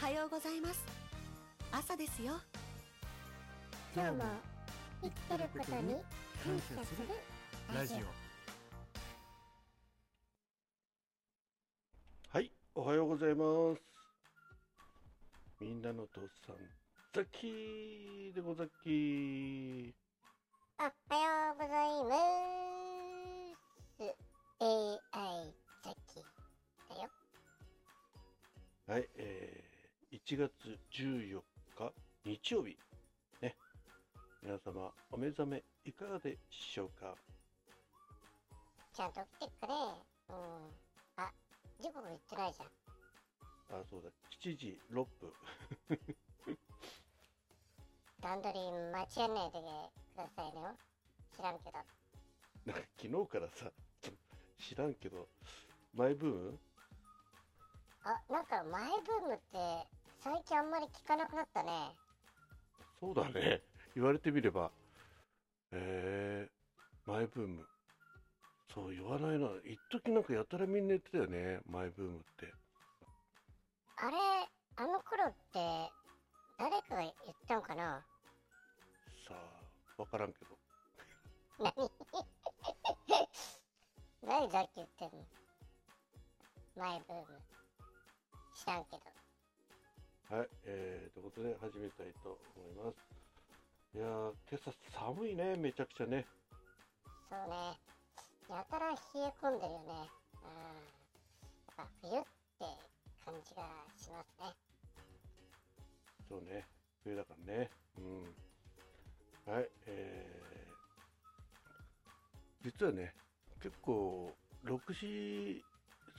はようございます朝ですよ今日も生きてることに感謝するラジオはい、おはようございます。みんなの父さん、ザッキーでござっきー。おはようございます。AI ザキだよ。はい、えー、1月14日日曜日。ね。皆様、お目覚めいかがでしょうか？ちゃんと起きてくれ。うん。あ、時刻言ってないじゃん。あ、そうだ、7時6分。段取り間違えないでくださいねよ。知らんけど。なんか昨日からさ、知らんけど、マイブーム？あ、なんかマイブームってそうだね。言われてみれば。えー、マイブーム。そう言わないな。一時なんかやたらみんな言ってたよね。マイブームって。あれ、あの頃って誰かが言ったのかな？さあ、わからんけど。何？何さっき言ってんの？マイブーム。知らんけど。はい、えー、ということで始めたいと思います。いやー、今朝寒いね。めちゃくちゃね。そうね。やたら冷え込んでるよね。うん。やっぱ冬って感じがしますね。そうね。冬だからね。うん。はい、えー、実はね、結構、6時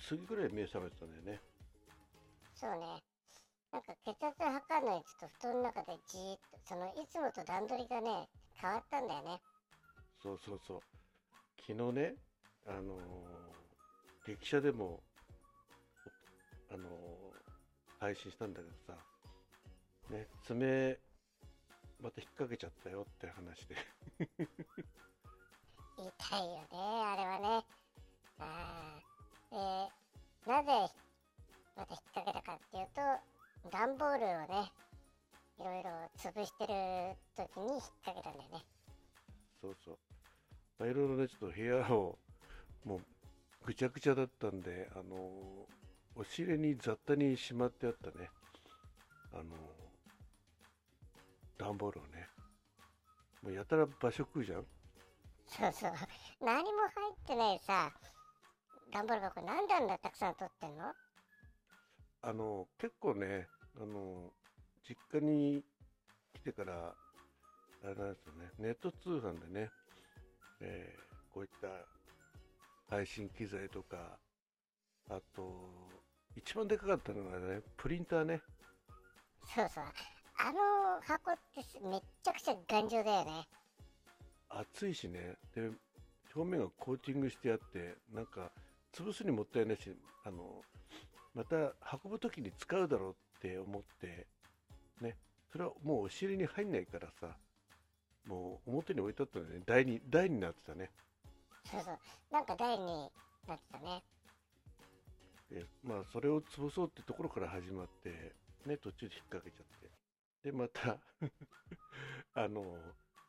過ぎぐらい目覚めてたんだよね。そうね。なんか血圧測るのにちょっと布団の中でじーっと、そのいつもと段取りがね、変わったんだよね。そうそうそう。昨日ね、あのー、劇車でも、あのー、配信したんだけどさ、ね、爪、また引っ掛けちゃったよって話で。痛いよね、あれはね。あーで、なぜまた引っ掛けたかっていうと、段ボールをね、いろいろ潰してる時に引っ掛けたんだよね。そうそう。まあ、いろいろね、ちょっと部屋を、もう、ぐちゃぐちゃだったんで、あのー、押し入れに雑多にしまってあったね、あのー、段ボールをね、もうやたら場所食うじゃんそうそう。何も入ってないさ、段ボール箱なんであんなたくさん取ってんの？あの結構ね、あの実家に来てから、あれなんですよね、ネット通販でね、えー、こういった配信機材とか、あと、一番でかかったのがね、プリンターね。そうそう。あの箱ってめっちゃくちゃ頑丈だよね。熱いしね、で、表面がコーティングしてあって、なんか、潰すにもったいないし、あの、また運ぶ時に使うだろうって思って、ね、それはもうお尻に入んないからさ、もう表に置いてあったんだよね。台に、台になってたね。そうそう。なんか台になってたね。で、まあ、それを潰そうってところから始まって、ね、途中で引っ掛けちゃって。で、また あの、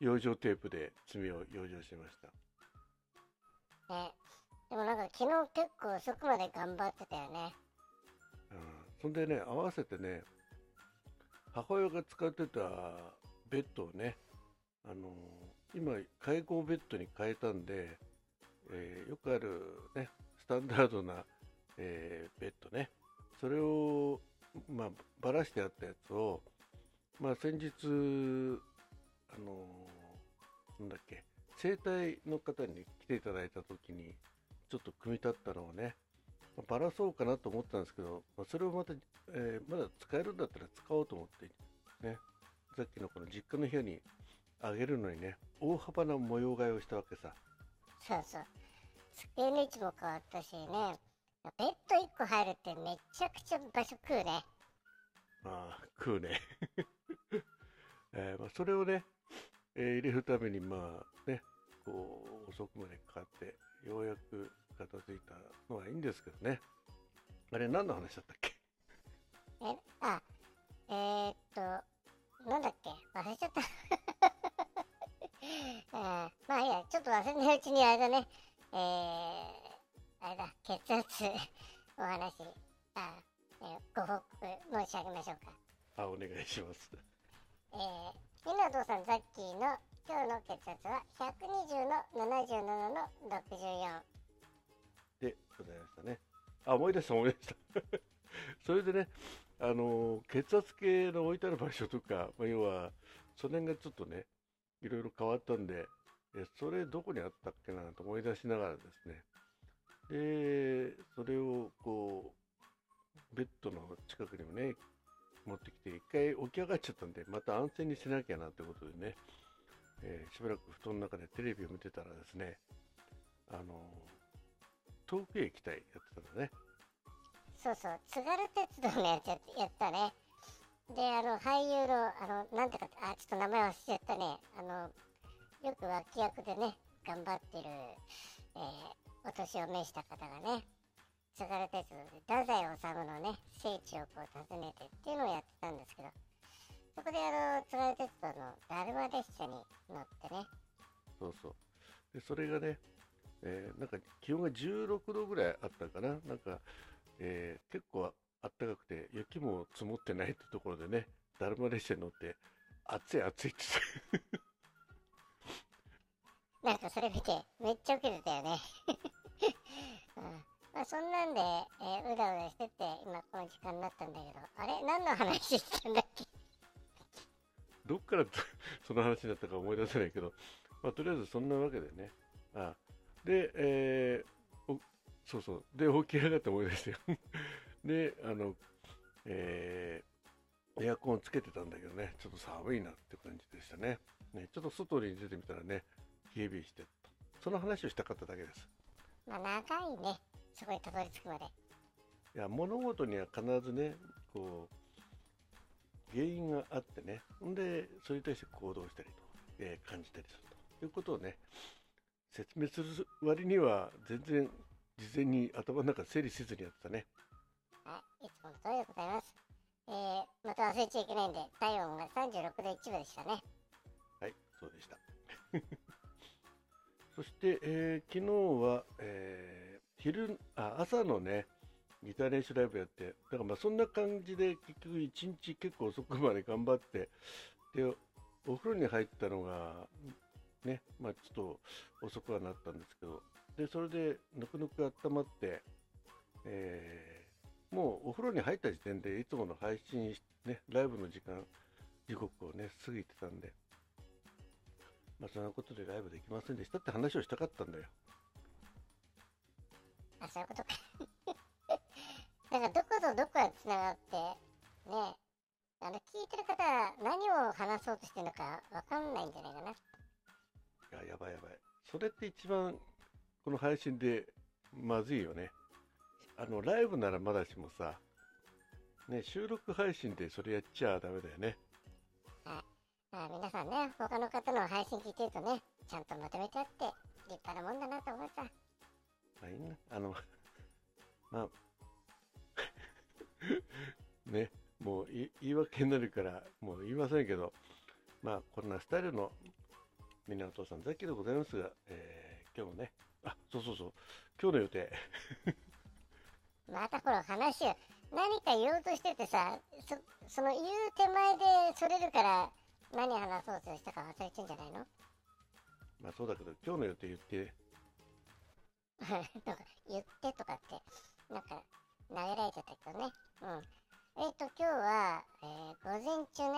養生テープで爪を養生しました。ね。でもなんか昨日結構遅くまで頑張ってたよね。そんでね、合わせてね、母親が使ってたベッドをね、あの今、介護ベッドに変えたんで、えーよくあるね、スタンダードな、えーベッドね、それを、まあ、ばらしてあったやつを、まあ、先日、あのなんだっけ、整体の方に来ていただいたときに、ちょっと組み立ったのをね、ばらそうかなと思ったんですけど、まあ、それをまた、えーまだ使えるんだったら使おうと思って、ね、さっきのこの実家の部屋にあげるのにね、大幅な模様替えをしたわけさ。そうそう。机の位置も変わったしね。ベッド1個入るってめちゃくちゃ場所食うね。まあ、食うね。えーまあ、それをね、えー入れるために、まあね、こう、遅くまでかかって、ようやく片付いたのはいいんですけどね。あれ、何の話だったっけ？え、あ、えー、っと、なんだっけ？忘れちゃった。あ まあいいや、ちょっと忘れないうちにあれだね。えー、あれだ、血圧 お話、あえーご報告申し上げましょうか。あお願いしますえー、みなとさん、ザッキーの今日の血圧は120の77の64。でございましたね。あ思い出した思い出した。それでねあの血圧計の置いてある場所とか、ま、要はその辺がちょっとねいろいろ変わったんでえそれどこにあったっけなと思い出しながらですね。でそれをこうベッドの近くにもね持ってきて一回起き上がっちゃったんでまた安静にしなきゃなってことでね、えーしばらく布団の中でテレビを見てたらですねあのやってたんだねそうそう、津軽鉄道のやつややったね。で、あの、俳優の、あの、なんていうか、あ、ちょっと名前忘れちゃったね。あの、よく脇役でね、頑張ってる、えーお年を召した方がね、津軽鉄道で太宰治のね、聖地をこう訪ねてっていうのをやってたんですけど、そこであの、津軽鉄道のだるま列車に乗ってね、そうそうでそれがね、えーなんか気温が16度ぐらいあったかな。なんか、えー結構あったかくて雪も積もってないってところでねだるま列車に乗って暑い暑いって言って。なんかそれ見て、めっちゃウケてたよね。うん。まあ、そんなんで、えーうだうだしてて、今この時間になったんだけど、あれ？何の話してたんだっけ？どっから その話になったか思い出せないけど、まあ、とりあえずそんなわけでね。あで、えーおそうそう。で、起き上がって思い出してよ。で、あの、えーエアコンつけてたんだけどね、ちょっと寒いなって感じでしたね。ねちょっと外に出てみたらね、冷え冷えしてた。その話をしたかっただけです。まあ長いね、そこにたどり着くまで。いや、物事には必ずね、こう、原因があってね、んで、それに対して行動したりと、えー感じたりするということをね、説明する割には、全然、事前に頭の中整理せずにやってたね。はい、いつもの通りでございます。えー、また忘れちゃいけないんで、体温が36度1分でしたね。はい、そうでした。そして、えー昨日は、えー昼あ、朝のね、ギター練習ライブやって、だからまあそんな感じで結局一日結構遅くまで頑張って、で、お風呂に入ったのが、ね、まあちょっと遅くはなったんですけど、で、それでぬくぬく温まって、えーもうお風呂に入った時点でいつもの配信、ね、ライブの時間、時刻をね、過ぎてたんで、まあ、そんなことでライブできませんでしたって話をしたかったんだよ。あ、そういうことか。だからどことどこがつながって、ね、あの、聞いてる方は何を話そうとしてるのかわかんないんじゃないかな。いや、やばいやばい。それって一番、この配信でまずいよね。あの、ライブならまだしもさ、ね、収録配信でそれやっちゃダメだよね。まあ、皆さんね、他の方の配信聞いてるとね、ちゃんとまとめてあって、立派なもんだなと思うさ。まあいいな。あの、まあ、ね、もうい言い訳になるから、もう言いませんけど、まあ、こんなスタイルのみんなお父さん、ザッキーでございますが、えー今日もね、あ、そうそうそう、今日の予定、またこの話を、何か言おうとしててさ、そその言う手前でそれるから、何話そうとしたか忘れてんじゃないの？まあそうだけど、今日の予定言って、なんか言ってとかって、なんか投げられちゃったけどね。うん。えっ、と、今日は、えー午前中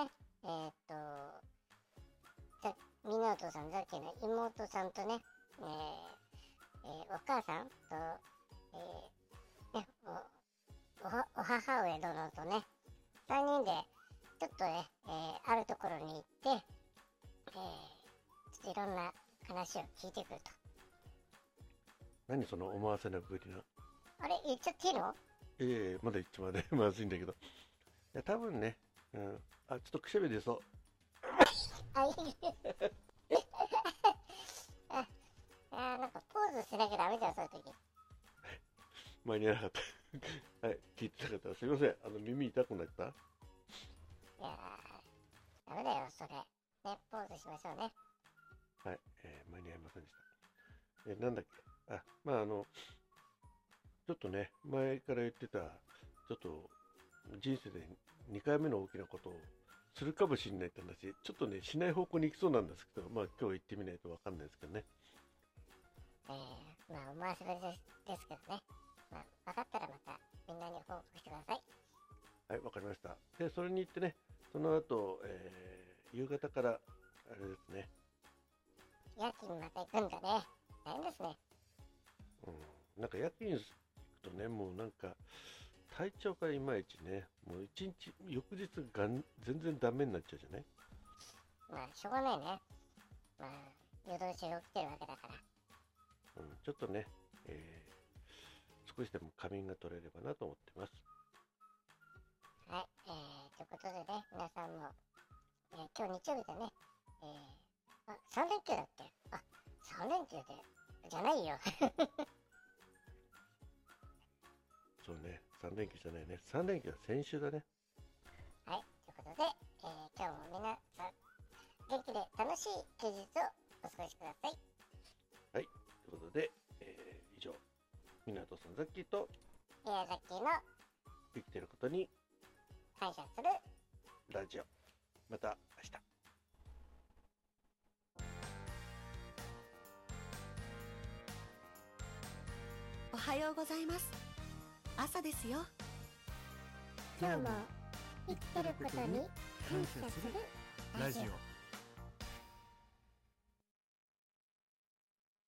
さん、ザッキーの妹さんとね、えーえーお母さんと、えーね、おお母上殿とね、3人で、ちょっとね、えーあるところに行って、えーちょっといろんな話を聞いてくると。何その思わせなぶりな。あれ、言っちゃっていいの？ええまだ言っちまでまずいんだけど。いや、多分ね、うん。あ、ちょっとくしゃみ出そう。あ、いい。ズしなきゃダメじゃん、そういう時。間に合わなかった。はい、聞いてなかったらすいません。あの、耳痛くなった？メだよ、それ。ね、ポーズしましょうね。はい、えー間に合いませんでした。えーなんだっけ？あ、まああの、ちょっとね、前から言ってた、ちょっと人生で2回目の大きなことをするかもしれないって話、ちょっとね、しない方向に行きそうなんですけど、まあ今日行ってみないとわかんないですけどね。えー、まあ、思わせぶりですですけどね。まあ、分かったらまたみんなに報告してください。はい、わかりました。で、それに行ってね、その後、えー夕方から、あれですね、夜勤また行くんだね。大変ですね。うん、なんか夜勤行くとね、もうなんか、体調がいまいちね、もう一日、翌日がん全然ダメになっちゃうじゃない？まあ、しょうがないね。まあ、夜通し起きてるわけだから。うん、ちょっとね、えー少しでも仮眠が取れればなと思ってます。はい、えー、ということでね、皆さんも、えー今日日曜日だね、えー、あ、3連休だって。あ、3連休で、じゃないよ。そうね、3連休じゃないね。3連休は先週だね。はい、ということで、えー今日も皆さん、元気で楽しい休日をお過ごしください。ということで、えー以上、港さんザッキーと宮崎の生きてることに感謝するラジオ。また明日。おはようございます朝ですよ今日も生きてることに感謝するラジオ